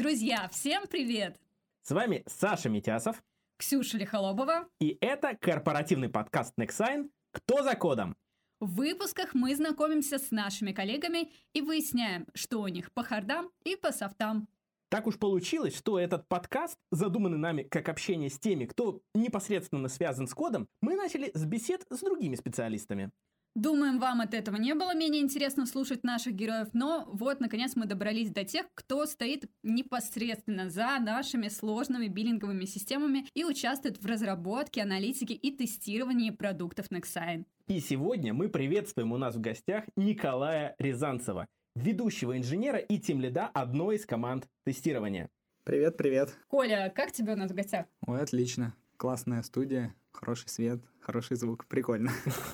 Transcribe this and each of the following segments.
Друзья, всем привет! С вами Саша Митясов. Ксюша Лихолобова. И это корпоративный подкаст Nexign «Кто за кодом?». В выпусках мы знакомимся с нашими коллегами и выясняем, что у них по хардам и по софтам. Так уж получилось, что этот подкаст, задуманный нами как общение с теми, кто непосредственно связан с кодом, мы начали с бесед с другими специалистами. Думаем, вам от этого не было менее интересно слушать наших героев, но вот, наконец, мы добрались до тех, кто стоит непосредственно за нашими сложными биллинговыми системами и участвует в разработке, аналитике и тестировании продуктов Nexign. И сегодня мы приветствуем у нас в гостях Николая Рязанцева, ведущего инженера и тимлида одной из команд тестирования. Привет, привет. Коля, как тебе у нас в гостях? Ой, отлично. Классная студия, хороший свет, хороший звук. Прикольно.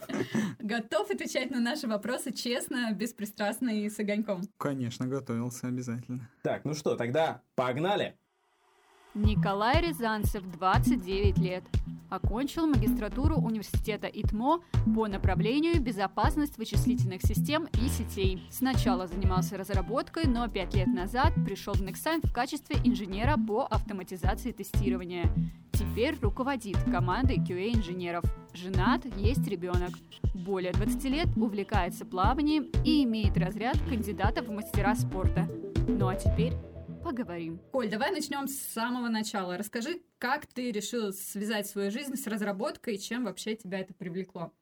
Готов отвечать на наши вопросы честно, беспристрастно и с огоньком? Конечно, готовился обязательно. Так, ну что, тогда погнали! Николай Рязанцев, 29 лет. Окончил магистратуру университета ИТМО по направлению безопасность вычислительных систем и сетей. Сначала занимался разработкой, но пять лет назад пришел в Nexign в качестве инженера по автоматизации тестирования. Теперь руководит командой QA-инженеров. Женат, есть ребенок. Более 20 лет увлекается плаванием и имеет разряд кандидата в мастера спорта. Ну а теперь поговорим. Коль, давай начнем с самого начала. Расскажи, как ты решил связать свою жизнь с разработкой и чем вообще тебя это привлекло?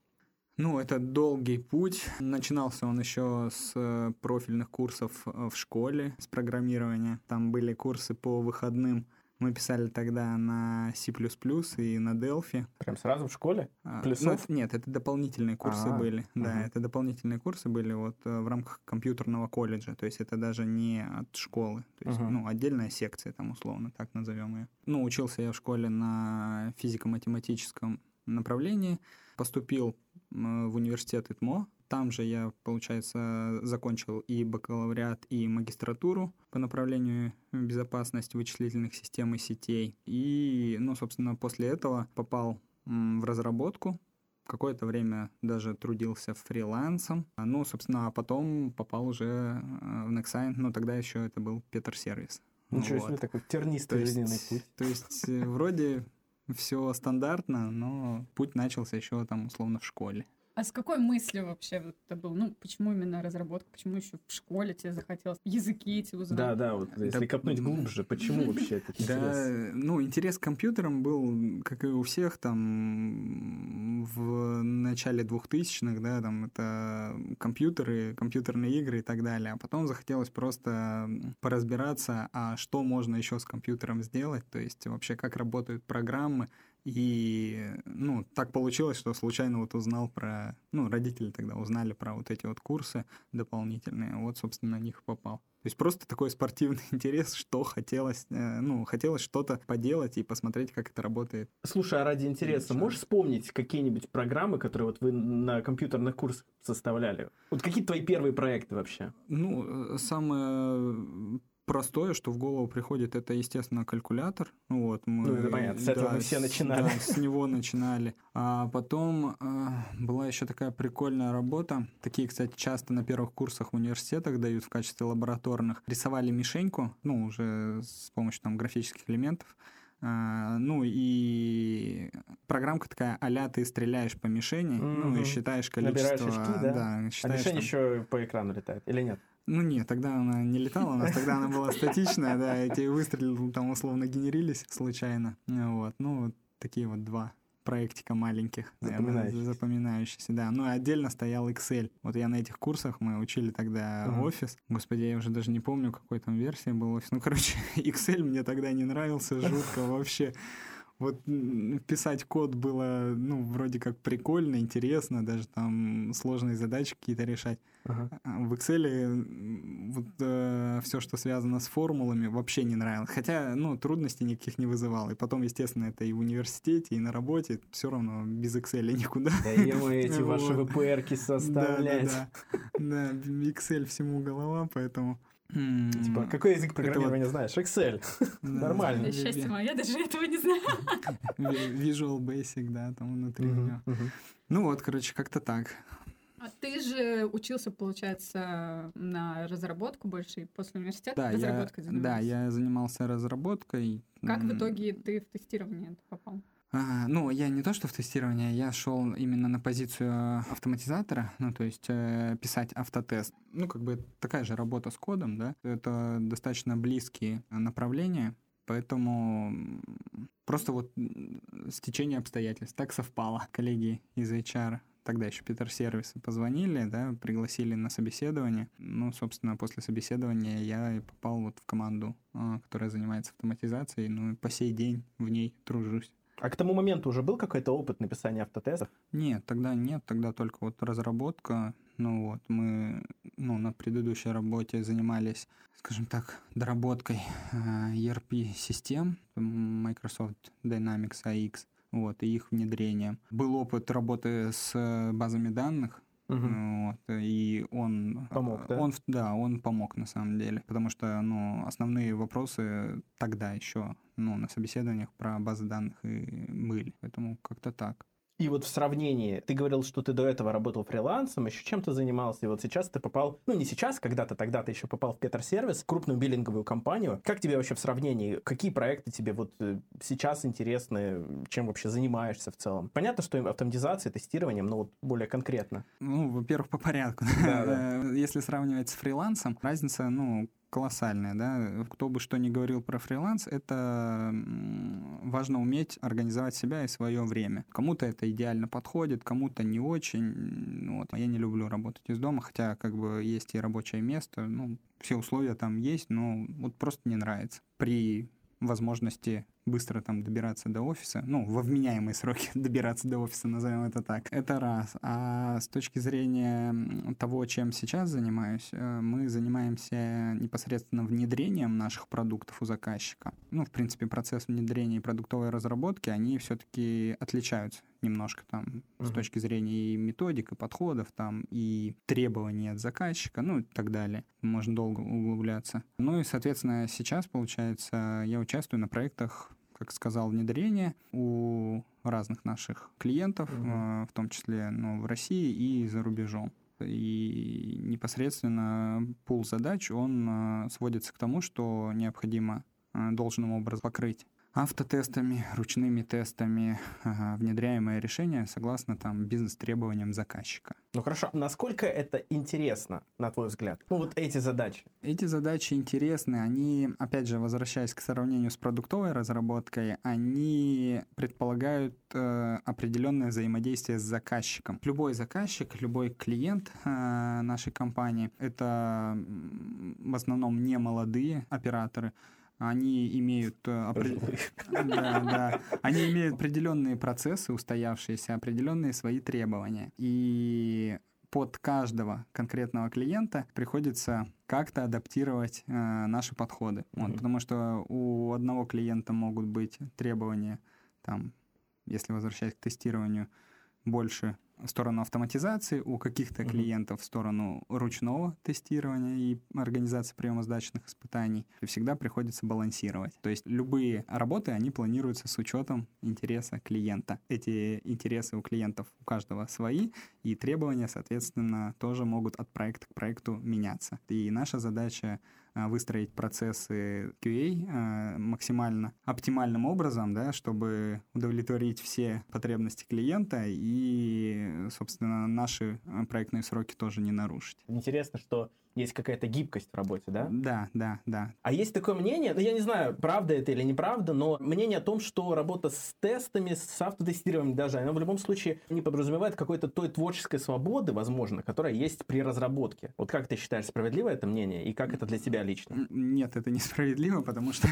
Ну, это долгий путь. Начинался он еще с э, профильных курсов э, в школе, с программирования. Там были курсы по выходным мы писали тогда на C++ и на Delphi. Прям сразу в школе? А, Плюсов? Ну, нет, это дополнительные курсы А-а-а. были. Да, это дополнительные курсы были вот э, в рамках компьютерного колледжа. То есть это даже не от школы. То есть, угу. ну, отдельная секция там условно, так назовем ее. Ну, учился я в школе на физико-математическом направлении. Поступил в университет ИТМО, там же я, получается, закончил и бакалавриат, и магистратуру по направлению безопасность вычислительных систем и сетей. И, ну, собственно, после этого попал в разработку, какое-то время даже трудился фрилансом. Ну, собственно, а потом попал уже э, в Nexign, но тогда еще это был Петр Сервис. Ничего вот. себе, такой тернистый то жизненный есть, путь. То есть, э, вроде все стандартно, но путь начался еще там условно в школе. А с какой мыслью вообще вот это был? Ну, почему именно разработка? Почему еще в школе тебе захотелось языки эти узнать? Да, да, вот если да, копнуть глубже, почему вообще это? Да, ну, интерес к компьютерам был, как и у всех, там, в начале 2000-х, да, там, это компьютеры, компьютерные игры и так далее. А потом захотелось просто поразбираться, а что можно еще с компьютером сделать, то есть вообще как работают программы, и, ну, так получилось, что случайно вот узнал про... Ну, родители тогда узнали про вот эти вот курсы дополнительные, вот, собственно, на них попал. То есть просто такой спортивный интерес, что хотелось, э, ну, хотелось что-то поделать и посмотреть, как это работает. Слушай, а ради интереса, можешь вспомнить какие-нибудь программы, которые вот вы на компьютерных курсах составляли? Вот какие твои первые проекты вообще? Ну, э, самое простое, что в голову приходит, это, естественно, калькулятор. Вот, мы, ну, это понятно, с да, этого мы все начинали. Да, с него начинали. А потом э, была еще такая прикольная работа. Такие, кстати, часто на первых курсах в университетах дают в качестве лабораторных. Рисовали мишеньку, ну, уже с помощью там графических элементов. А, ну и программка такая, а ты стреляешь по мишени, mm-hmm. ну и считаешь количество... Набираешь очки, да? да считаешь, а мишень там... еще по экрану летает, или нет? Ну нет, тогда она не летала, у нас тогда она была статичная, да, эти выстрелы там условно генерились случайно. Вот, ну вот такие вот два проектика маленьких, запоминающихся. запоминающихся, да. Ну и отдельно стоял Excel. Вот я на этих курсах, мы учили тогда uh-huh. офис. Господи, я уже даже не помню, какой там версии был офис. Ну, короче, Excel мне тогда не нравился жутко вообще вот писать код было, ну, вроде как прикольно, интересно, даже там сложные задачи какие-то решать. Ага. А в Excel вот э, все, что связано с формулами, вообще не нравилось. Хотя, ну, трудностей никаких не вызывало. И потом, естественно, это и в университете, и на работе, все равно без Excel никуда. Да мы эти ваши VPR-ки составлять. Да. Да, Excel всему голова, поэтому... Типа, какой язык программирования знаешь? Excel. Нормально. Счастье мое, я даже этого не знаю. Visual Basic, да, там внутри него. Ну вот, короче, как-то так. А ты же учился, получается, на разработку больше и после университета да, разработкой я, Да, я занимался разработкой. Как в итоге ты в тестирование попал? А, ну, я не то, что в тестирование, я шел именно на позицию автоматизатора, ну, то есть э, писать автотест. Ну, как бы такая же работа с кодом, да, это достаточно близкие направления, поэтому просто вот стечение обстоятельств так совпало. Коллеги из HR тогда еще Питер Сервисы позвонили, да, пригласили на собеседование. Ну, собственно, после собеседования я и попал вот в команду, а, которая занимается автоматизацией, ну и по сей день в ней тружусь. А к тому моменту уже был какой-то опыт написания автотестов? Нет, тогда нет, тогда только вот разработка. Ну вот, мы ну, на предыдущей работе занимались, скажем так, доработкой а, ERP-систем Microsoft Dynamics AX вот, и их внедрением. Был опыт работы с базами данных, Угу. Вот, и он помог, да? Он, да, он помог на самом деле, потому что, ну, основные вопросы тогда еще, ну, на собеседованиях про базы данных и были, поэтому как-то так. И вот в сравнении, ты говорил, что ты до этого работал фрилансом, еще чем-то занимался, и вот сейчас ты попал, ну не сейчас, когда-то тогда ты еще попал в Петр Сервис, крупную биллинговую компанию. Как тебе вообще в сравнении, какие проекты тебе вот э, сейчас интересны, чем вообще занимаешься в целом? Понятно, что автоматизацией, тестированием, но вот более конкретно. Ну, во-первых, по порядку. Если сравнивать с фрилансом, разница, ну, колоссальная, да. Кто бы что ни говорил про фриланс, это важно уметь организовать себя и свое время. Кому-то это идеально подходит, кому-то не очень. Вот. Я не люблю работать из дома, хотя как бы есть и рабочее место, ну, все условия там есть, но вот просто не нравится. При возможности быстро там добираться до офиса, ну, во вменяемые сроки добираться до офиса, назовем это так. Это раз. А с точки зрения того, чем сейчас занимаюсь, э, мы занимаемся непосредственно внедрением наших продуктов у заказчика. Ну, в принципе, процесс внедрения и продуктовой разработки, они все-таки отличаются немножко там uh-huh. с точки зрения и методик, и подходов, там, и требований от заказчика, ну и так далее. Можно долго углубляться. Ну и, соответственно, сейчас, получается, я участвую на проектах как сказал, внедрение у разных наших клиентов, mm-hmm. в том числе ну, в России и за рубежом. И непосредственно пул задач, он а, сводится к тому, что необходимо а, должным образом покрыть автотестами, ручными тестами внедряемое решение согласно там бизнес-требованиям заказчика. Ну хорошо, насколько это интересно, на твой взгляд? Ну вот эти задачи. Эти задачи интересны, они, опять же, возвращаясь к сравнению с продуктовой разработкой, они предполагают э, определенное взаимодействие с заказчиком. Любой заказчик, любой клиент э, нашей компании, это в основном не молодые операторы, они имеют, э, да, да, они имеют определенные процессы устоявшиеся, определенные свои требования. И под каждого конкретного клиента приходится как-то адаптировать э, наши подходы. Mm-hmm. Вот, потому что у одного клиента могут быть требования, там, если возвращаясь к тестированию, больше в сторону автоматизации, у каких-то mm-hmm. клиентов в сторону ручного тестирования и организации приема сдачных испытаний. Всегда приходится балансировать. То есть любые работы, они планируются с учетом интереса клиента. Эти интересы у клиентов у каждого свои, и требования, соответственно, тоже могут от проекта к проекту меняться. И наша задача выстроить процессы QA а, максимально оптимальным образом, да, чтобы удовлетворить все потребности клиента и, собственно, наши а, проектные сроки тоже не нарушить. Интересно, что есть какая-то гибкость в работе, да? Да, да, да. А есть такое мнение, ну я не знаю, правда это или неправда, но мнение о том, что работа с тестами, с автотестированием даже, она в любом случае не подразумевает какой-то той творческой свободы, возможно, которая есть при разработке. Вот как ты считаешь, справедливо это мнение и как это для тебя лично? Нет, это несправедливо, потому что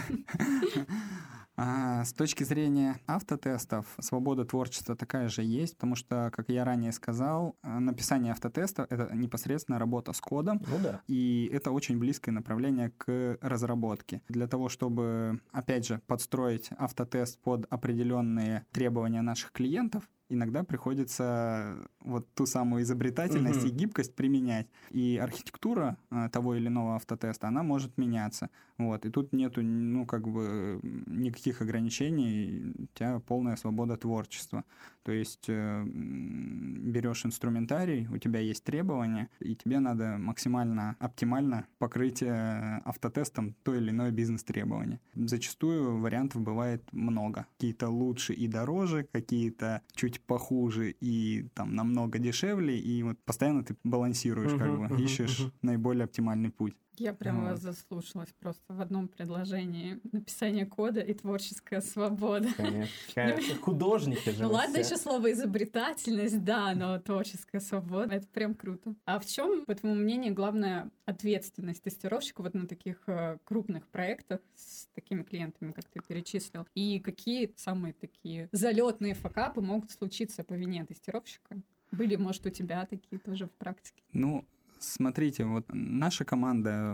А с точки зрения автотестов, свобода творчества такая же есть, потому что, как я ранее сказал, э, написание автотеста — это непосредственно работа с кодом, ну да. и это очень близкое направление к разработке. Для того, чтобы, опять же, подстроить автотест под определенные требования наших клиентов, иногда приходится вот ту самую изобретательность mm-hmm. и гибкость применять. И архитектура э, того или иного автотеста, она может меняться. Вот. И тут нету, ну, как бы, никаких ограничений, у тебя полная свобода творчества. То есть э, берешь инструментарий, у тебя есть требования, и тебе надо максимально оптимально покрыть э, автотестом то или иное бизнес-требование. Зачастую вариантов бывает много. Какие-то лучше и дороже, какие-то чуть похуже и там намного дешевле, и вот постоянно ты балансируешь, uh-huh, как бы, uh-huh, ищешь uh-huh. наиболее оптимальный путь. Я прям вот. вас заслушалась просто в одном предложении. Написание кода и творческая свобода. Конечно. Художники же. Ну ладно, еще слово изобретательность, да, но творческая свобода. Это прям круто. А в чем, по твоему мнению, главная ответственность тестировщика вот на таких э, крупных проектах с такими клиентами, как ты перечислил? И какие самые такие залетные факапы могут случиться по вине тестировщика? Были, может, у тебя такие тоже в практике? Ну, Смотрите, вот наша команда,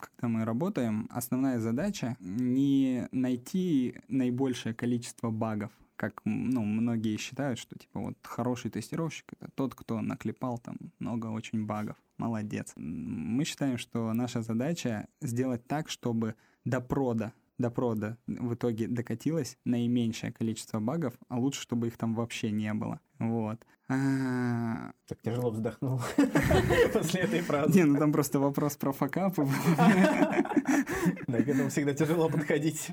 когда мы работаем, основная задача не найти наибольшее количество багов, как ну, многие считают, что типа вот хороший тестировщик это тот, кто наклепал там много очень багов. Молодец. Мы считаем, что наша задача сделать так, чтобы до прода до прода в итоге докатилось наименьшее количество багов, а лучше, чтобы их там вообще не было. Вот. А, так тяжело вздохнул после этой фразы. Не, ну там просто вопрос про факапы. Да, к этому всегда тяжело подходить.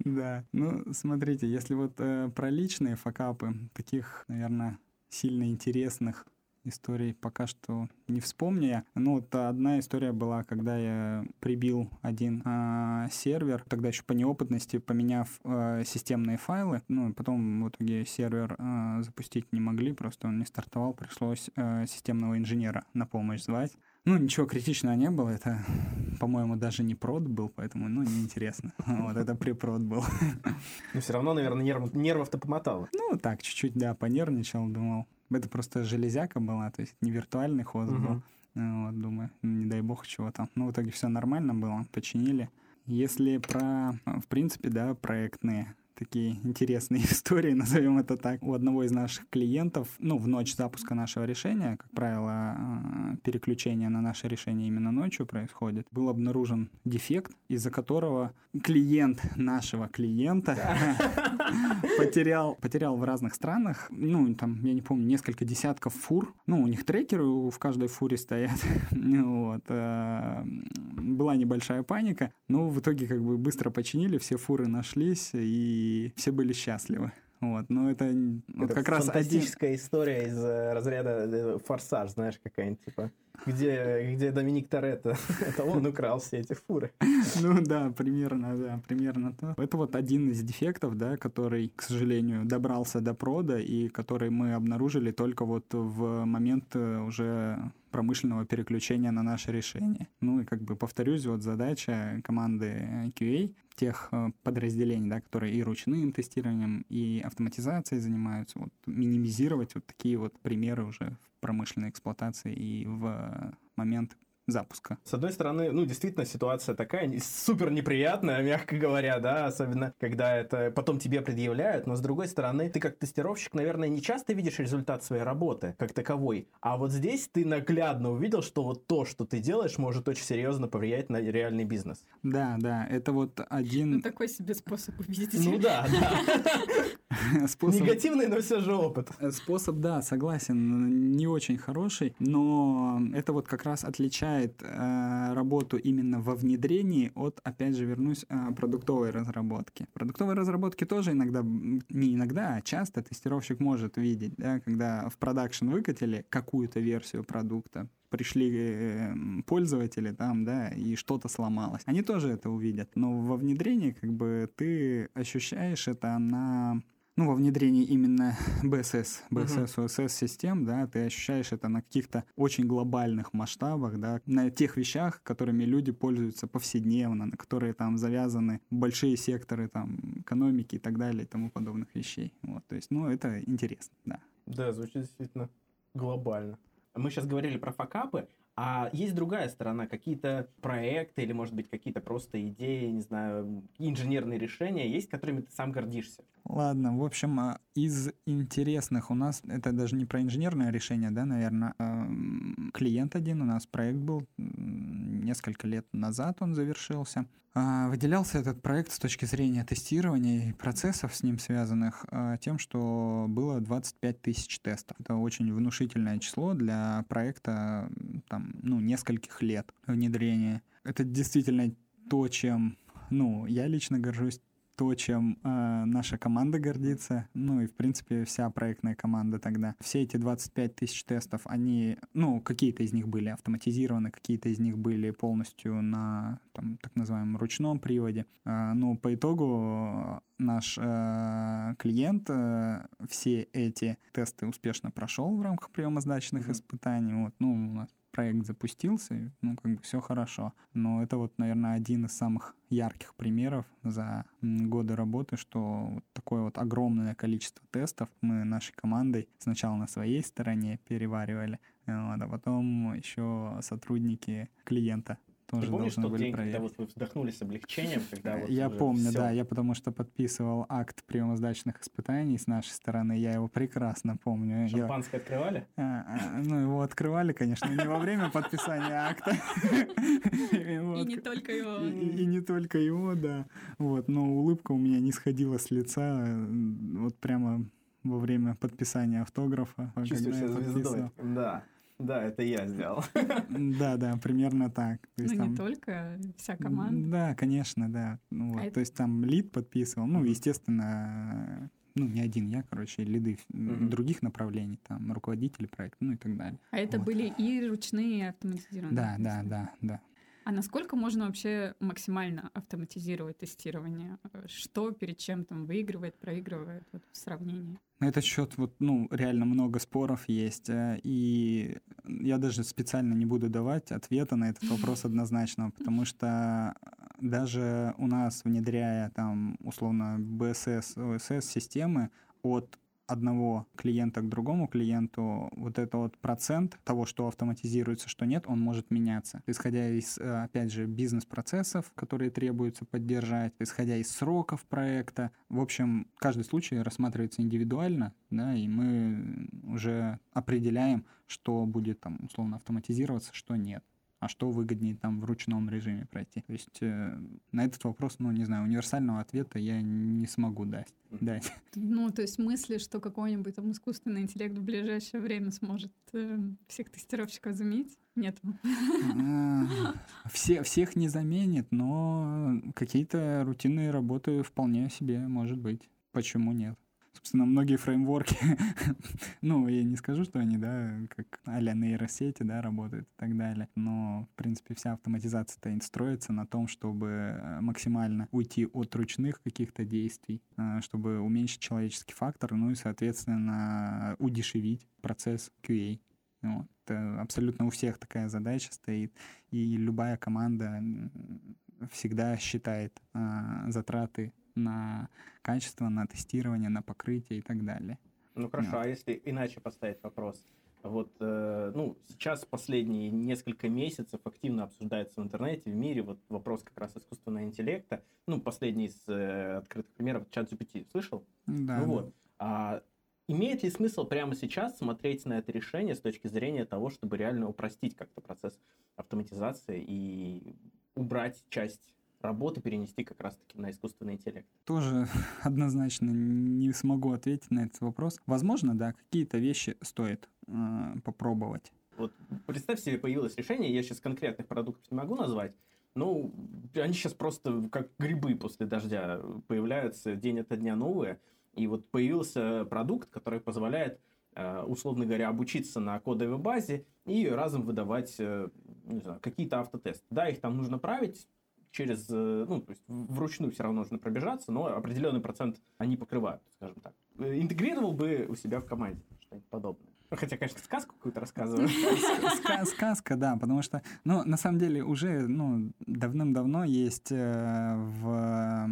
Да, ну смотрите, если вот э, про личные факапы, таких, наверное, сильно интересных историй пока что не вспомню я. Ну, вот одна история была, когда я прибил один э, сервер, тогда еще по неопытности, поменяв э, системные файлы. Ну, потом в итоге сервер э, запустить не могли, просто он не стартовал, пришлось э, системного инженера на помощь звать. Ну, ничего критичного не было, это, по-моему, даже не прод был, поэтому, ну, неинтересно. Вот, это препрод был. Но все равно, наверное, нерв, нервов-то помотало. Ну, так, чуть-чуть, да, понервничал, думал, это просто железяка была, то есть не виртуальный хост угу. был. Ну, вот, думаю, не дай бог чего там. Ну, в итоге все нормально было, починили. Если про, в принципе, да, проектные такие интересные истории, назовем это так. У одного из наших клиентов, ну, в ночь запуска нашего решения, как правило, а, переключение на наше решение именно ночью происходит, был обнаружен дефект, из-за которого клиент нашего клиента потерял, потерял в разных странах, ну, там, я не помню, несколько десятков фур. Ну, у них трекеры в каждой фуре стоят. вот. А, была небольшая паника, но в итоге как бы быстро починили, все фуры нашлись, и все были счастливы. Вот, но это, это вот как раз фантастическая один... история из э, разряда э, форсаж, знаешь, какая-нибудь типа, где где Доминик Торетто, это он украл все эти фуры. Ну да, примерно, да, примерно то. Это вот один из дефектов, да, который, к сожалению, добрался до прода и который мы обнаружили только вот в момент э, уже промышленного переключения на наше решение. Ну и как бы повторюсь, вот задача команды QA, тех э, подразделений, да, которые и ручным тестированием, и автоматизацией занимаются, вот минимизировать вот такие вот примеры уже в промышленной эксплуатации и в момент запуска. С одной стороны, ну, действительно, ситуация такая супер неприятная, мягко говоря, да, особенно когда это потом тебе предъявляют, но с другой стороны, ты как тестировщик, наверное, не часто видишь результат своей работы как таковой, а вот здесь ты наглядно увидел, что вот то, что ты делаешь, может очень серьезно повлиять на реальный бизнес. Да, да, это вот один... Ну, такой себе способ увидеть. Ну да, да. Способ... Негативный, но все же опыт. Способ, да, согласен, не очень хороший, но это вот как раз отличает отличает э, работу именно во внедрении от, опять же, вернусь, э, продуктовой разработки. Продуктовой разработки тоже иногда, не иногда, а часто тестировщик может видеть, да, когда в продакшн выкатили какую-то версию продукта, пришли э, пользователи там, да, и что-то сломалось. Они тоже это увидят. Но во внедрении как бы ты ощущаешь это на ну, во внедрении именно BSS, BSS, uh-huh. OSS систем, да, ты ощущаешь это на каких-то очень глобальных масштабах, да, на тех вещах, которыми люди пользуются повседневно, на которые там завязаны большие секторы там экономики и так далее и тому подобных вещей. Вот, то есть, ну, это интересно, да. Да, звучит действительно глобально. Мы сейчас говорили про факапы, А есть другая сторона, какие-то проекты или, может быть, какие-то просто идеи, не знаю, инженерные решения есть, которыми ты сам гордишься? Ладно, в общем, а, из интересных у нас, это даже не про инженерное решение, да, наверное, клиент один у нас, проект был несколько лет назад он завершился. А, выделялся этот проект с точки зрения тестирования и процессов с ним связанных тем, что было 25 тысяч тестов. Это очень внушительное число для проекта там, ну, нескольких лет внедрения. Это действительно то, чем ну, я лично горжусь то, чем э, наша команда гордится, ну и, в принципе, вся проектная команда тогда. Все эти 25 тысяч тестов, они, ну, какие-то из них были автоматизированы, какие-то из них были полностью на, там, так называемом ручном приводе. Э, но по итогу наш э, клиент э, все эти тесты успешно прошел в рамках приемо-сдачных mm-hmm. испытаний. Вот, ну, у нас проект запустился, ну, как бы все хорошо. Но это вот, наверное, один из самых ярких примеров за годы работы, что вот такое вот огромное количество тестов мы нашей командой сначала на своей стороне переваривали, вот, а потом еще сотрудники клиента тоже Ты помнишь тот день, проверить. когда вот вы вздохнули с облегчением, когда вот Я помню, все... да, я потому что подписывал акт приемо-сдачных испытаний с нашей стороны, я его прекрасно помню. Шампанское я... открывали? А, а, ну, его открывали, конечно, не во время подписания акта. И не только его. И не только его, да. Вот, но улыбка у меня не сходила с лица, вот прямо во время подписания автографа. Чувствуешь себя звездой. Да. Да, это я сделал. Да, да, примерно так. То ну, не только, вся команда. Да, конечно, да. Ну, вот. а То есть там лид подписывал, ну, естественно, ну, не один я, короче, лиды mm-hmm. других направлений, там, руководители проекта, ну и так далее. А это вот. были и ручные, и автоматизированные? Да, да, да, да. А насколько можно вообще максимально автоматизировать тестирование? Что перед чем там выигрывает, проигрывает вот, в сравнении? На этот счет вот, ну, реально много споров есть, э, и я даже специально не буду давать ответа на этот вопрос однозначно, потому что даже у нас, внедряя там, условно, BSS, OSS системы от одного клиента к другому клиенту, вот это вот процент того, что автоматизируется, что нет, он может меняться. Исходя из, э, опять же, бизнес-процессов, которые требуется поддержать, исходя из сроков проекта. В общем, каждый случай рассматривается индивидуально, да, и мы уже определяем, что будет там условно автоматизироваться, что нет а что выгоднее там в ручном режиме пройти. То есть э, на этот вопрос, ну, не знаю, универсального ответа я не смогу дать. дать. Ну, то есть мысли, что какой-нибудь там искусственный интеллект в ближайшее время сможет э, всех тестировщиков заменить, нет. А, все, всех не заменит, но какие-то рутинные работы вполне себе может быть. Почему нет? Собственно, многие фреймворки, ну, я не скажу, что они, да, как а-ля нейросети, да, работают и так далее, но, в принципе, вся автоматизация-то строится на том, чтобы э, максимально уйти от ручных каких-то действий, э, чтобы уменьшить человеческий фактор, ну и, соответственно, удешевить процесс QA. Вот. Это абсолютно у всех такая задача стоит, и любая команда всегда считает а, затраты на качество, на тестирование, на покрытие и так далее. Ну хорошо, yeah. а если иначе поставить вопрос? Вот, э, ну, сейчас последние несколько месяцев активно обсуждается в интернете, в мире, вот вопрос как раз искусственного интеллекта. Ну, последний из э, открытых примеров, чат GPT, слышал? Да. Ну вот. А, имеет ли смысл прямо сейчас смотреть на это решение с точки зрения того, чтобы реально упростить как-то процесс автоматизации и убрать часть работы перенести как раз-таки на искусственный интеллект? Тоже однозначно не смогу ответить на этот вопрос. Возможно, да, какие-то вещи стоит э, попробовать. Вот представь себе, появилось решение, я сейчас конкретных продуктов не могу назвать, ну, они сейчас просто как грибы после дождя появляются день ото дня новые. И вот появился продукт, который позволяет, э, условно говоря, обучиться на кодовой базе и разом выдавать э, какие-то автотесты. Да, их там нужно править, через, э, ну, то есть вручную все равно нужно пробежаться, но определенный процент они покрывают, скажем так. Э, интегрировал бы у себя в команде что-нибудь подобное. Хотя, конечно, сказку какую-то рассказываю. Сказка, да, потому что, ну, на самом деле, уже, ну, давным-давно есть э, в,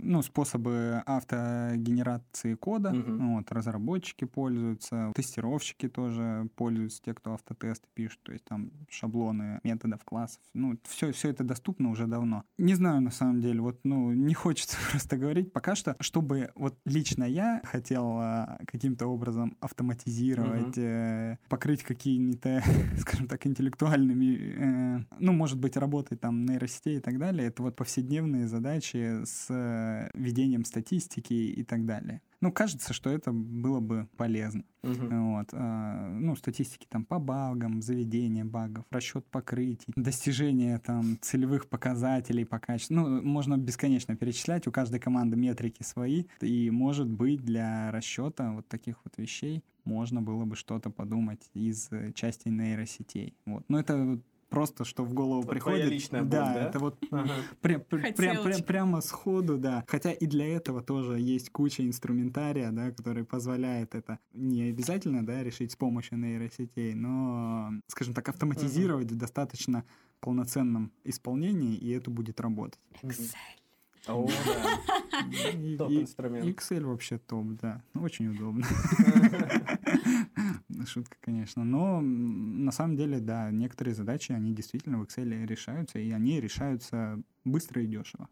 ну, способы автогенерации кода, вот, разработчики пользуются, тестировщики тоже пользуются, те, кто автотесты пишут, то есть там шаблоны методов, классов, ну, все, все это доступно уже давно. Не знаю, на самом деле, вот, ну, не хочется просто говорить, пока что, чтобы вот лично я хотел а, каким-то образом автоматизировать, э, покрыть какими-то, скажем так, интеллектуальными, э, ну, может быть, работой там нейросетей и так далее, это вот повседневные задачи с э, ведением статистики и так далее. Ну, кажется, что это было бы полезно. Uh-huh. Вот. А, ну, статистики там по багам, заведение багов, расчет покрытий, достижение там целевых показателей по качеству. Ну, можно бесконечно перечислять, у каждой команды метрики свои, и, может быть, для расчета вот таких вот вещей можно было бы что-то подумать из части нейросетей. Вот. Но это просто что в голову вот приходит. личная боль, да, да, это вот ага. прям, прям, прям, прямо сходу, да. Хотя и для этого тоже есть куча инструментария, да, который позволяет это не обязательно, да, решить с помощью нейросетей, но, скажем так, автоматизировать ага. в достаточно полноценном исполнении, и это будет работать. Excel. О, да. Топ инструмент. Excel вообще топ, да. Очень удобно. Шутка, конечно. Но на самом деле, да, некоторые задачи, они действительно в Excel решаются, и они решаются быстро и дешево.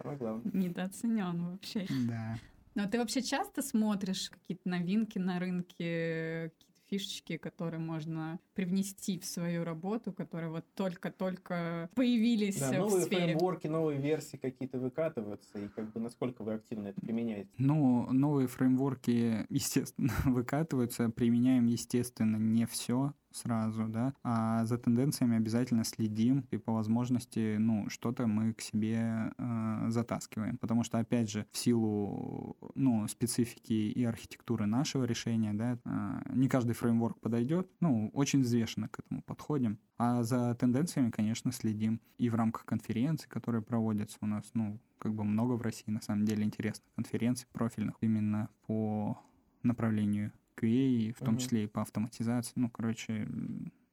Самое главное. Недооценен вообще. Да. Но ты вообще часто смотришь какие-то новинки на рынке, фишечки, которые можно привнести в свою работу, которые вот только-только появились да, в новые сфере. фреймворки, новые версии какие-то выкатываются, и как бы насколько вы активно это применяете? Ну, новые фреймворки, естественно, выкатываются, применяем, естественно, не все, сразу, да, а за тенденциями обязательно следим и по возможности, ну, что-то мы к себе э, затаскиваем, потому что, опять же, в силу, ну, специфики и архитектуры нашего решения, да, э, не каждый фреймворк подойдет, ну, очень взвешенно к этому подходим, а за тенденциями, конечно, следим. И в рамках конференций, которые проводятся у нас, ну, как бы много в России, на самом деле, интересных конференций профильных именно по направлению QA, в том числе и по автоматизации. Ну, короче,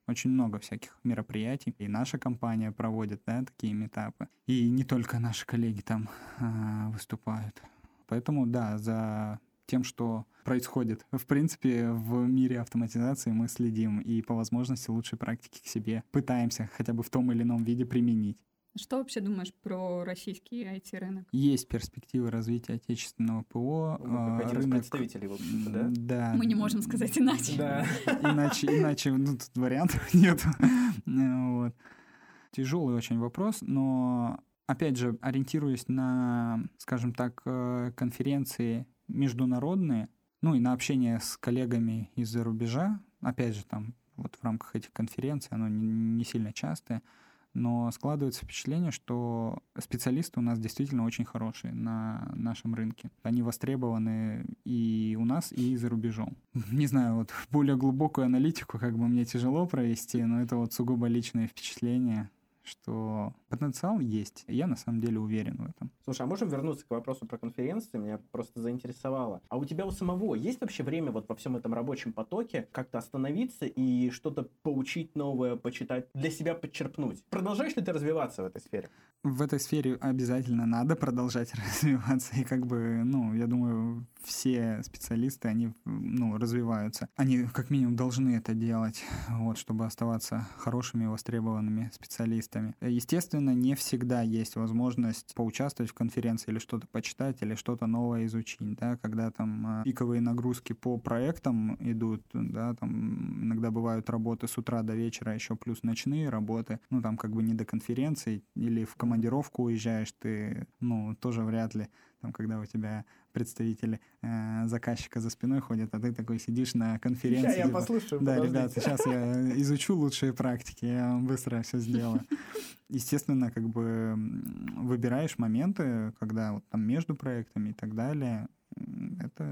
очень много всяких мероприятий. И наша компания проводит, да, такие метапы. И не только наши коллеги там а, выступают. Поэтому, да, за тем, что происходит. В принципе, в мире автоматизации мы следим и по возможности лучшей практики к себе пытаемся хотя бы в том или ином виде применить. Что вообще думаешь про российский IT-рынок? Есть перспективы развития отечественного ПО. Ну, как один рынок... из представителей, в общем да? Да. Мы не можем сказать иначе. Да. Иначе, иначе, ну, тут вариантов нет. вот. Тяжелый очень вопрос, но, опять же, ориентируясь на, скажем так, э, конференции международные, ну и на общение с коллегами из-за рубежа, опять же, там, вот в рамках этих конференций, оно не, не сильно частое, но складывается впечатление, что специалисты у нас действительно очень хорошие на нашем рынке. Они востребованы и у нас, и за рубежом. Не знаю, вот более глубокую аналитику как бы мне тяжело провести, но это вот сугубо личное впечатление что потенциал есть. Я на самом деле уверен в этом. Слушай, а можем вернуться к вопросу про конференции? Меня просто заинтересовало. А у тебя у самого есть вообще время вот во всем этом рабочем потоке как-то остановиться и что-то поучить новое, почитать, для себя подчерпнуть? Продолжаешь ли ты развиваться в этой сфере? В этой сфере обязательно надо продолжать развиваться. И как бы, ну, я думаю, все специалисты, они, ну, развиваются. Они как минимум должны это делать, вот, чтобы оставаться хорошими, востребованными специалистами. Естественно, не всегда есть возможность поучаствовать в конференции или что-то почитать, или что-то новое изучить, да, когда там а, пиковые нагрузки по проектам идут, да, там иногда бывают работы с утра до вечера, еще плюс ночные работы, ну, там как бы не до конференции, или в командировку уезжаешь, ты, ну, тоже вряд ли там, когда у тебя представители э, заказчика за спиной ходят, а ты такой сидишь на конференции. Сейчас я типа, послушаю, Да, подождите. ребята, сейчас я изучу лучшие практики, я вам быстро все сделаю. Естественно, как бы выбираешь моменты, когда вот там между проектами и так далее, это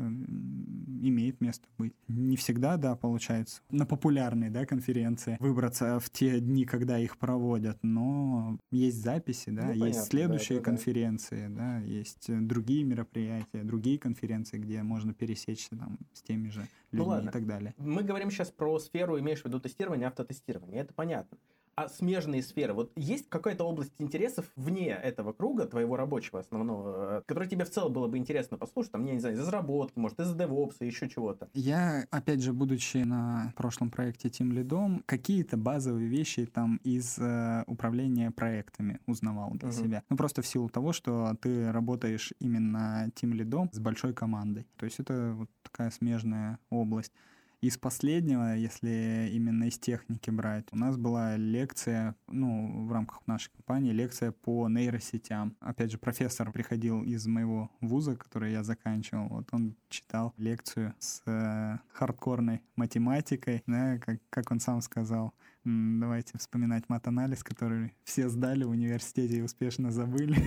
имеет место быть. Не всегда, да, получается, на популярные, да, конференции выбраться в те дни, когда их проводят, но есть записи, да, ну, есть следующие да, конференции, да. да, есть другие мероприятия, другие конференции, где можно пересечься там с теми же ну людьми ну, ладно. и так далее. Мы говорим сейчас про сферу, имеешь в виду тестирование, автотестирование, это понятно а смежные сферы. Вот есть какая-то область интересов вне этого круга, твоего рабочего основного, э, который тебе в целом было бы интересно послушать, там, я не знаю, из разработки, может, из DevOps, еще чего-то? Я, опять же, будучи на прошлом проекте Team Lead, какие-то базовые вещи там из э, управления проектами узнавал для угу. себя. Ну, просто в силу того, что ты работаешь именно Team Lead с большой командой. То есть это вот такая смежная область. Из последнего, если именно из техники брать, у нас была лекция, ну, в рамках нашей компании, лекция по нейросетям. Опять же, профессор приходил из моего вуза, который я заканчивал. Вот он читал лекцию с э, хардкорной математикой, да, как, как он сам сказал, давайте вспоминать мат-анализ, который все сдали в университете и успешно забыли.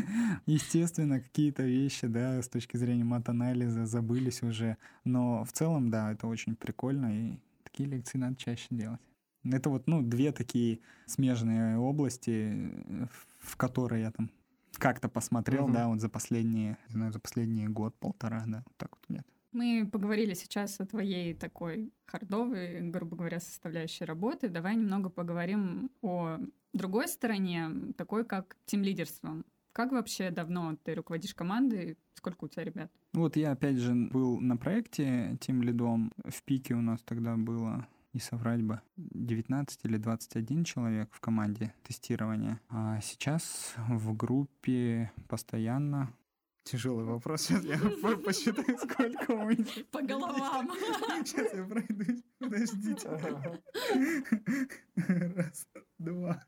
Естественно, какие-то вещи, да, с точки зрения мат-анализа забылись уже. Но в целом, да, это очень прикольно, и такие лекции надо чаще делать. Это вот, ну, две такие смежные области, в которые я там как-то посмотрел, uh-huh. да, вот за последние, не знаю, за последние год-полтора, да, вот так. Мы поговорили сейчас о твоей такой хардовой, грубо говоря, составляющей работы. Давай немного поговорим о другой стороне, такой как тим-лидерство. Как вообще давно ты руководишь командой? Сколько у тебя ребят? Вот я, опять же, был на проекте тем лидом. В пике у нас тогда было не соврать бы, 19 или 21 человек в команде тестирования. А сейчас в группе постоянно Тяжелый вопрос. Сейчас я посчитаю, сколько у меня. По головам. Сейчас я пройду. Подождите. Раз, два,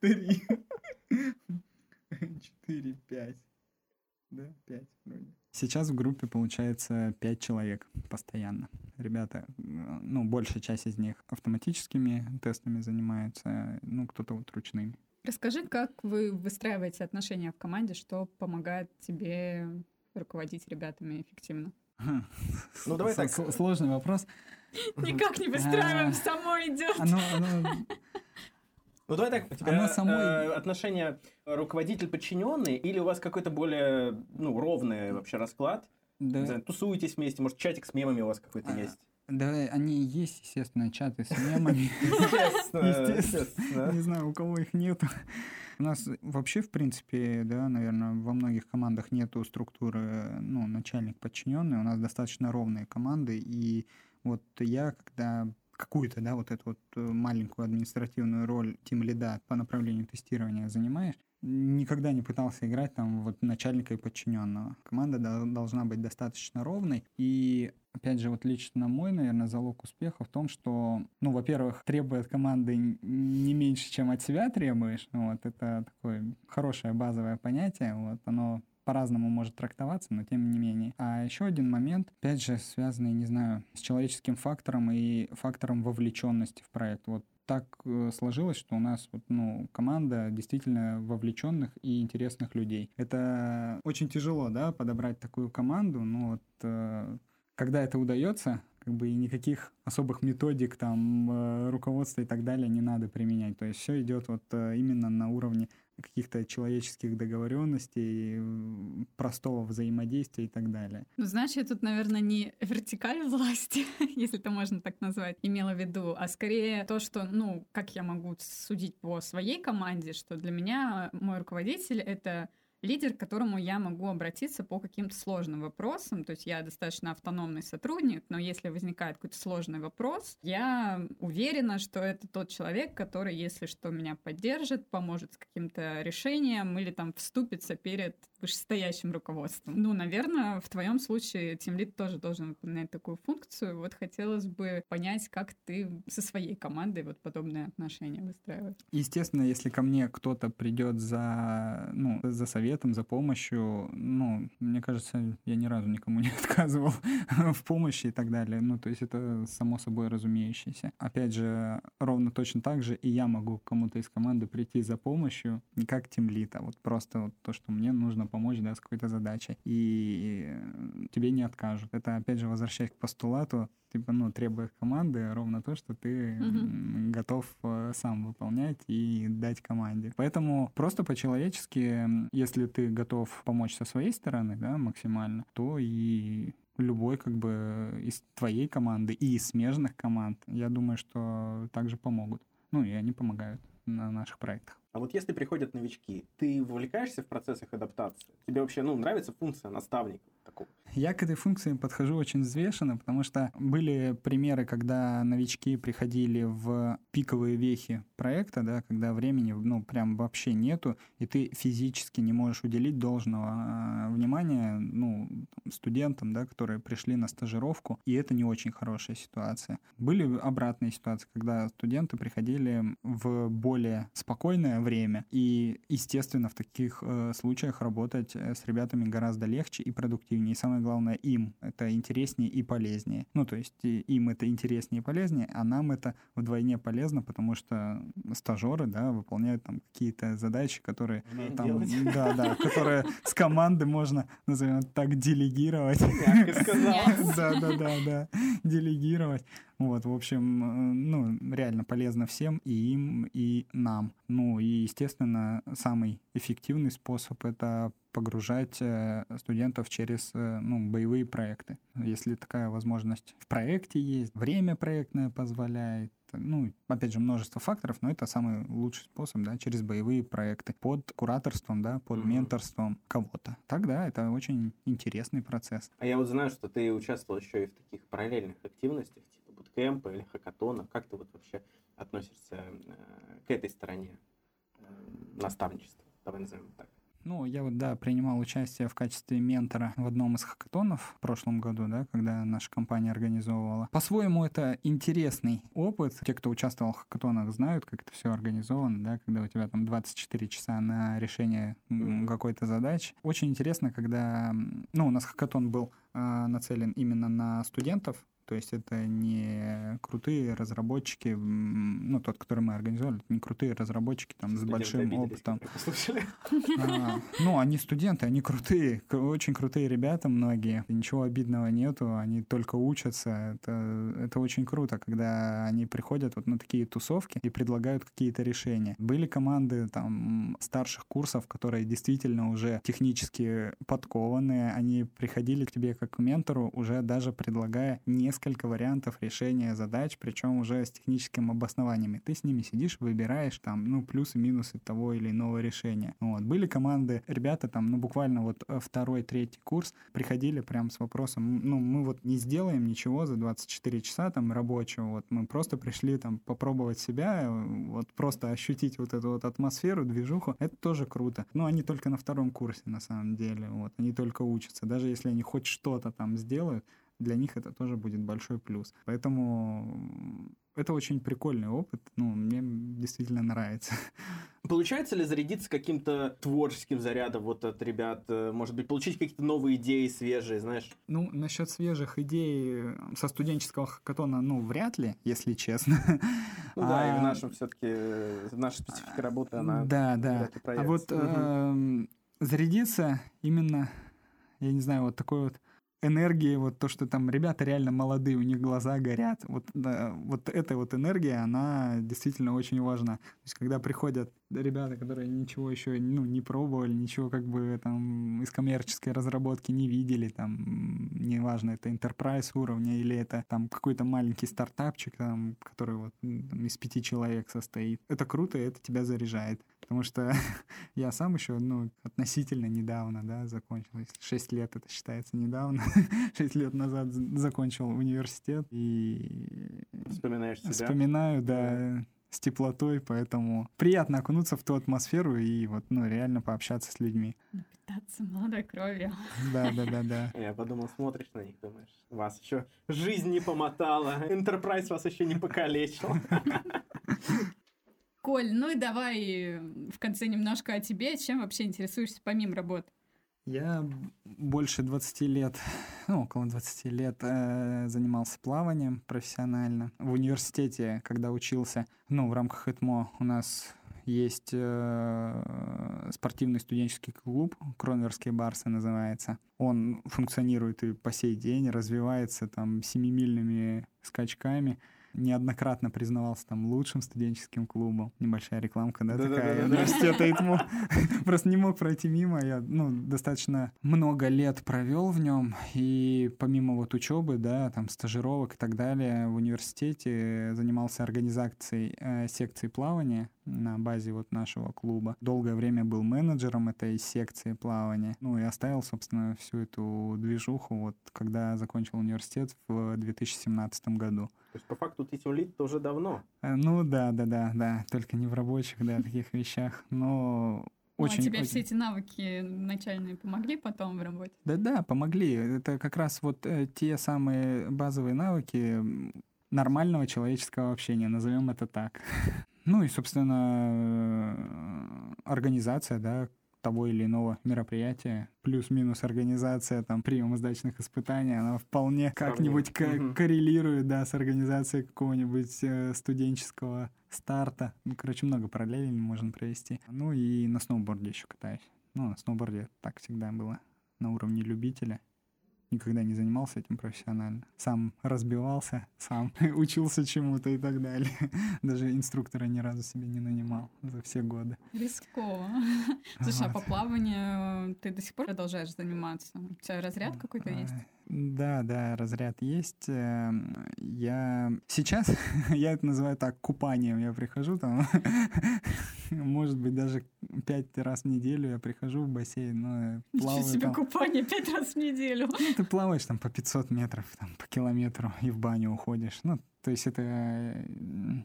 три, четыре, пять. Да, пять вроде. Сейчас в группе получается пять человек постоянно. Ребята, ну, большая часть из них автоматическими тестами занимается, ну, кто-то вот ручными. Расскажи, как вы выстраиваете отношения в команде, что помогает тебе руководить ребятами эффективно? Ну, давай так. Сложный вопрос. Никак не выстраиваем, а, само идет. Ну давай так, у тебя Оно само... э, отношения руководитель-подчиненный или у вас какой-то более ну, ровный вообще расклад? Да. знаю, тусуетесь вместе, может, чатик с мемами у вас какой-то а, есть? Да, они есть, естественно, чаты с мемами. Естественно. Не знаю, у кого их нету. У нас вообще, в принципе, да, наверное, во многих командах нету структуры, ну, начальник подчиненный. У нас достаточно ровные команды. И вот я, когда какую-то, да, вот эту вот э, маленькую административную роль тим лида по направлению тестирования занимаешь, никогда не пытался играть там вот начальника и подчиненного. Команда должна быть достаточно ровной. И опять же, вот лично мой, наверное, залог успеха в том, что, ну, во-первых, требуя от команды не меньше, чем от себя требуешь. Ну, вот это такое хорошее базовое понятие. Вот оно по-разному может трактоваться, но тем не менее. А еще один момент, опять же, связанный, не знаю, с человеческим фактором и фактором вовлеченности в проект. Вот так э, сложилось, что у нас вот, ну, команда действительно вовлеченных и интересных людей. Это очень тяжело, да, подобрать такую команду, но вот э, когда это удается, как бы и никаких особых методик, там, э, руководства и так далее не надо применять. То есть все идет вот именно на уровне каких-то человеческих договоренностей, простого взаимодействия и так далее. Ну, знаешь, я тут, наверное, не вертикаль власти, если это можно так назвать, имела в виду, а скорее то, что, ну, как я могу судить по своей команде, что для меня мой руководитель — это лидер, к которому я могу обратиться по каким-то сложным вопросам. То есть я достаточно автономный сотрудник, но если возникает какой-то сложный вопрос, я уверена, что это тот человек, который, если что, меня поддержит, поможет с каким-то решением или там вступится перед вышестоящим руководством. Ну, наверное, в твоем случае тимлид тоже должен выполнять такую функцию. Вот хотелось бы понять, как ты со своей командой вот подобные отношения выстраиваешь. Естественно, если ко мне кто-то придет за, ну, за советом, за помощью, ну, мне кажется, я ни разу никому не отказывал в помощи и так далее. Ну, то есть это само собой разумеющееся. Опять же, ровно точно так же и я могу кому-то из команды прийти за помощью, не как тимлид, а вот просто вот то, что мне нужно помочь, да, с какой-то задачей. И тебе не откажут. Это, опять же, возвращаясь к постулату, типа, ну, требует команды ровно то, что ты mm-hmm. готов э, сам выполнять и дать команде. Поэтому просто по-человечески, если ты готов помочь со своей стороны, да, максимально, то и любой как бы из твоей команды и из смежных команд, я думаю, что также помогут. Ну, и они помогают на наших проектах. А вот если приходят новички, ты вовлекаешься в процессах адаптации? Тебе вообще, ну, нравится функция наставника Я к этой функции подхожу очень взвешенно, потому что были примеры, когда новички приходили в пиковые вехи проекта, да, когда времени, ну, прям вообще нету, и ты физически не можешь уделить должного а, внимания, ну, студентам, да, которые пришли на стажировку, и это не очень хорошая ситуация. Были обратные ситуации, когда студенты приходили в более спокойное время, и, естественно, в таких э, случаях работать э, с ребятами гораздо легче и продуктивнее. И самое главное, им это интереснее и полезнее. Ну, то есть им это интереснее и полезнее, а нам это вдвойне полезно, потому что стажеры, да, выполняют там какие-то задачи, которые там, да, да, которые с команды можно, назовем так, делегировать. Да, да, да, да, делегировать. Вот, в общем, ну, реально полезно всем, и им, и нам. Ну, и, естественно, самый эффективный способ — это погружать э, студентов через э, ну, боевые проекты. Если такая возможность в проекте есть, время проектное позволяет, ну, опять же, множество факторов, но это самый лучший способ, да, через боевые проекты, под кураторством, да, под mm-hmm. менторством кого-то. Тогда это очень интересный процесс. А я вот знаю, что ты участвовал еще и в таких параллельных активностях, буткемпа или хакатона? Как ты вот вообще относишься э, к этой стороне наставничества? Давай назовем так. Ну, я вот, да, принимал участие в качестве ментора в одном из хакатонов в прошлом году, да, когда наша компания организовывала. По-своему, это интересный опыт. Те, кто участвовал в хакатонах, знают, как это все организовано, да, когда у тебя там 24 часа на решение какой-то задачи. Очень интересно, когда... Ну, у нас хакатон был э, нацелен именно на студентов, то есть это не крутые разработчики, ну, тот, который мы организовали, это не крутые разработчики там с большим опытом. А, ну, они студенты, они крутые, очень крутые ребята многие. Ничего обидного нету, они только учатся. Это, это очень круто, когда они приходят вот на такие тусовки и предлагают какие-то решения. Были команды там старших курсов, которые действительно уже технически подкованные, они приходили к тебе как к ментору, уже даже предлагая не несколько вариантов решения задач, причем уже с техническим обоснованием. ты с ними сидишь, выбираешь там, ну, плюсы, минусы того или иного решения. Вот. Были команды, ребята там, ну, буквально вот э, второй, третий курс приходили прям с вопросом, ну, мы вот не сделаем ничего за 24 часа там рабочего, вот мы просто пришли там попробовать себя, вот просто ощутить вот эту вот атмосферу, движуху, это тоже круто. Но они только на втором курсе на самом деле, вот, они только учатся. Даже если они хоть что-то там сделают, для них это тоже будет большой плюс. Поэтому это очень прикольный опыт, ну, мне действительно нравится. Получается ли зарядиться каким-то творческим зарядом вот от ребят? Э, может быть, получить какие-то новые идеи свежие, знаешь? Ну, насчет свежих идей со студенческого хакатона, ну, вряд ли, если честно. Ну а... да, и в нашем все-таки, э, наша специфика работы, она... Да, да. А вот э, зарядиться именно, я не знаю, вот такой вот энергии, вот то, что там ребята реально молодые, у них глаза горят, вот, да, вот эта вот энергия, она действительно очень важна. То есть, когда приходят ребята, которые ничего еще ну, не пробовали, ничего как бы там из коммерческой разработки не видели, там, неважно, это enterprise уровня или это там какой-то маленький стартапчик, там, который вот там, из пяти человек состоит. Это круто, и это тебя заряжает. Потому что я сам еще, ну, относительно недавно, да, закончил. Шесть лет это считается недавно. Шесть лет назад закончил университет. И... Вспоминаешь себя? Вспоминаю, да с теплотой, поэтому приятно окунуться в ту атмосферу и вот, ну, реально пообщаться с людьми. Напитаться молодой кровью. Да, да, да, да. Я подумал, смотришь на них, думаешь, вас еще жизнь не помотала, Enterprise вас еще не покалечил. Коль, ну и давай в конце немножко о тебе. Чем вообще интересуешься помимо работы? Я больше 20 лет, ну, около 20 лет э, занимался плаванием профессионально. В университете, когда учился, ну, в рамках ЭТМО у нас есть э, спортивный студенческий клуб, Кронверские барсы называется. Он функционирует и по сей день, развивается там семимильными скачками неоднократно признавался там лучшим студенческим клубом. Небольшая рекламка, да, такая университета ИТМО. Просто не мог пройти мимо. Я, ну, достаточно много лет провел в нем, и помимо вот учебы, да, там стажировок и так далее, в университете занимался организацией э, секции плавания на базе вот нашего клуба. Долгое время был менеджером этой секции плавания. Ну и оставил, собственно, всю эту движуху вот когда закончил университет в 2017 году. То есть, по факту, ты тимлит уже давно. Э, ну, да, да, да, да. Только не в рабочих, да, таких вещах. Но очень, ну, а тебе очень... все эти навыки начальные помогли потом в работе? Да-да, помогли. Это как раз вот э, те самые базовые навыки нормального человеческого общения, назовем это так. Ну и, собственно, э, организация, да, того или иного мероприятия, плюс-минус организация там приема сдачных испытаний, она вполне как-нибудь ко- коррелирует, да, с организацией какого-нибудь э, студенческого старта. Ну, короче, много параллелей можно провести. Ну и на сноуборде еще катаюсь. Ну, на сноуборде так всегда было на уровне любителя никогда не занимался этим профессионально. Сам разбивался, сам учился чему-то и так далее. Даже инструктора ни разу себе не нанимал за все годы. Рисково. Слушай, а по плаванию ты до сих пор продолжаешь заниматься? У тебя разряд какой-то есть? Да, да, разряд есть. Эм, я сейчас, я это называю так, купанием. Я прихожу там, может быть, даже пять раз в неделю я прихожу в бассейн, но плаваю Ничего себе там. купание пять раз в неделю. Ну, ты плаваешь там по 500 метров, там, по километру и в баню уходишь. Ну, то есть это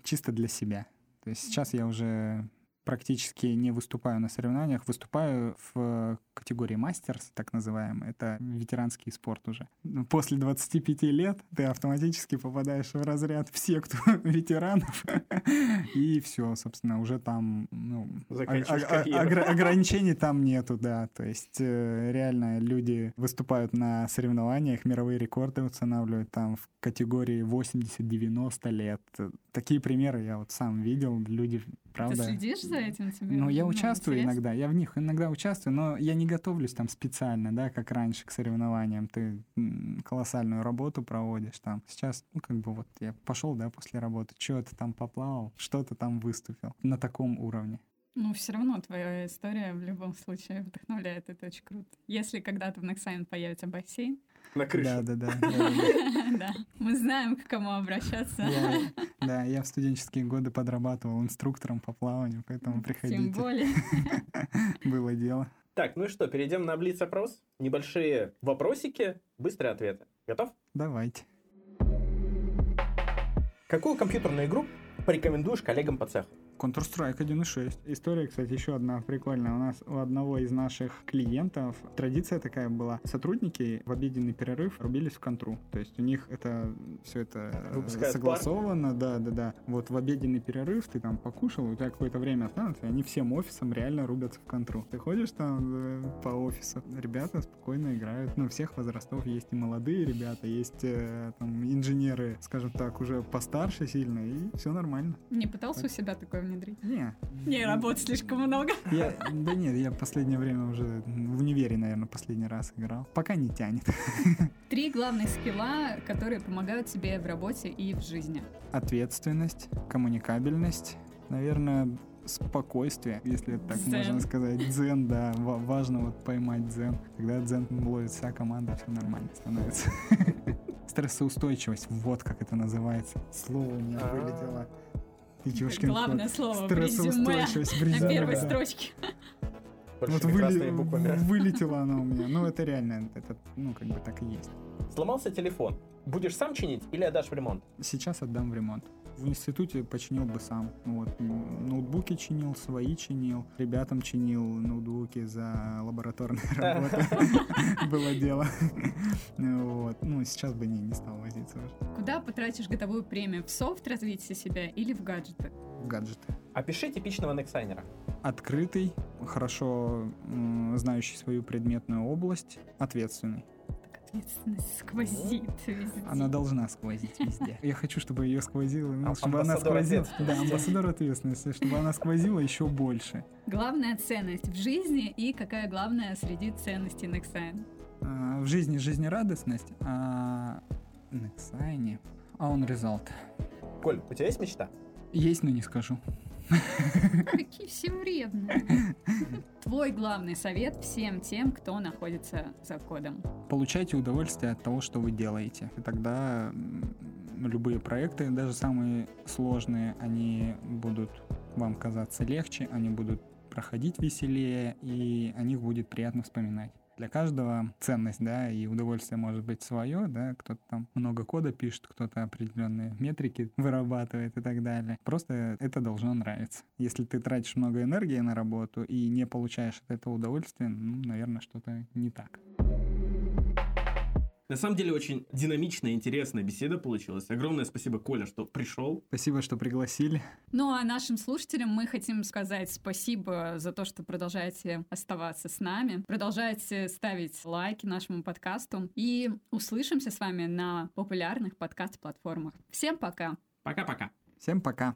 чисто для себя. То есть сейчас я уже практически не выступаю на соревнованиях, выступаю в категории мастерс, так называемый. Это ветеранский спорт уже. После 25 лет ты автоматически попадаешь в разряд в секту ветеранов. И все, собственно, уже там ну, ограничений там нету, да. То есть э, реально люди выступают на соревнованиях, мировые рекорды устанавливают там в категории 80-90 лет. Такие примеры я вот сам видел. Люди, правда... Ты следишь за этим? Тебе ну, я участвую иногда. Я в них иногда участвую, но я не готовлюсь там специально, да, как раньше к соревнованиям. Ты колоссальную работу проводишь там. Сейчас, ну, как бы вот я пошел, да, после работы, что-то там поплавал, что-то там выступил на таком уровне. Ну, все равно твоя история в любом случае вдохновляет, это очень круто. Если когда-то в Нексайн появится бассейн, на крыше. Да, да, да. Да, мы знаем, к кому обращаться. Да, я в студенческие годы подрабатывал инструктором по плаванию, поэтому приходите. Тем более. Было дело. Так, ну и что, перейдем на блиц-опрос. Небольшие вопросики, быстрые ответы. Готов? Давайте. Какую компьютерную игру порекомендуешь коллегам по цеху? Counter-Strike 1.6. История, кстати, еще одна прикольная. У нас у одного из наших клиентов традиция такая была. Сотрудники в обеденный перерыв рубились в контру. То есть у них это все это Выпускают согласовано. Пар. Да, да, да. Вот в обеденный перерыв ты там покушал, у тебя какое-то время останется, и они всем офисом реально рубятся в контру. Ты ходишь там э, по офису, ребята спокойно играют. Ну, всех возрастов есть и молодые ребята, есть э, там инженеры, скажем так, уже постарше сильно, и все нормально. Не пытался у себя такое внедрить? Не. Не, работы слишком много. Я, да нет, я последнее время уже в универе, наверное, последний раз играл. Пока не тянет. Три главных скилла, которые помогают тебе в работе и в жизни. Ответственность, коммуникабельность, наверное, спокойствие, если так дзен. можно сказать. Дзен, да. важно вот поймать дзен. Когда дзен ловит вся команда, все нормально становится. Стрессоустойчивость, вот как это называется. Слово у меня вылетело. Главное код. слово в резюме на первой да. строчке. Вот выли... вылетело оно у меня. Ну, это реально, это, ну, как бы так и есть. Сломался телефон. Будешь сам чинить или отдашь в ремонт? Сейчас отдам в ремонт в институте починил бы сам. Вот. Ноутбуки чинил, свои чинил, ребятам чинил ноутбуки за лабораторные работы. Было дело. Вот. Ну, сейчас бы не, не стал возиться уже. Куда потратишь годовую премию? В софт развитие себя или в гаджеты? В гаджеты. Опиши типичного нексайнера. Открытый, хорошо знающий свою предметную область, ответственный. Ответственность сквозит везде. Она должна сквозить везде. Я хочу, чтобы ее сквозило, ну, А- чтобы она сквозила. Да, амбассадор ответственности, чтобы она сквозила еще больше. Главная ценность в жизни и какая главная среди ценностей Nexign? А, В жизни жизнерадостность, а на Xine он результат. Коль, у тебя есть мечта? Есть, но не скажу. Какие все вредные. Твой главный совет всем тем, кто находится за кодом. Получайте удовольствие от того, что вы делаете. И тогда любые проекты, даже самые сложные, они будут вам казаться легче, они будут проходить веселее, и о них будет приятно вспоминать. Для каждого ценность, да, и удовольствие может быть свое, да, кто-то там много кода пишет, кто-то определенные метрики вырабатывает и так далее. Просто это должно нравиться. Если ты тратишь много энергии на работу и не получаешь от этого удовольствия, ну, наверное, что-то не так. На самом деле очень динамичная, интересная беседа получилась. Огромное спасибо, Коля, что пришел. Спасибо, что пригласили. Ну а нашим слушателям мы хотим сказать спасибо за то, что продолжаете оставаться с нами, продолжаете ставить лайки нашему подкасту и услышимся с вами на популярных подкаст-платформах. Всем пока! Пока-пока. Всем пока.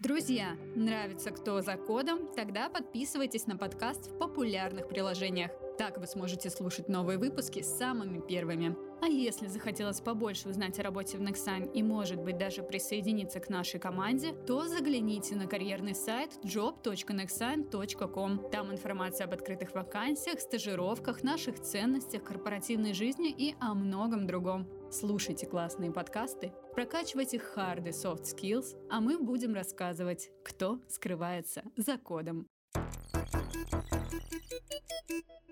Друзья, нравится кто за кодом? Тогда подписывайтесь на подкаст в популярных приложениях. Так вы сможете слушать новые выпуски самыми первыми. А если захотелось побольше узнать о работе в Nexign и, может быть, даже присоединиться к нашей команде, то загляните на карьерный сайт job.nexign.com. Там информация об открытых вакансиях, стажировках, наших ценностях, корпоративной жизни и о многом другом. Слушайте классные подкасты, Прокачивайте hard и soft skills, а мы будем рассказывать, кто скрывается за кодом. Thank you.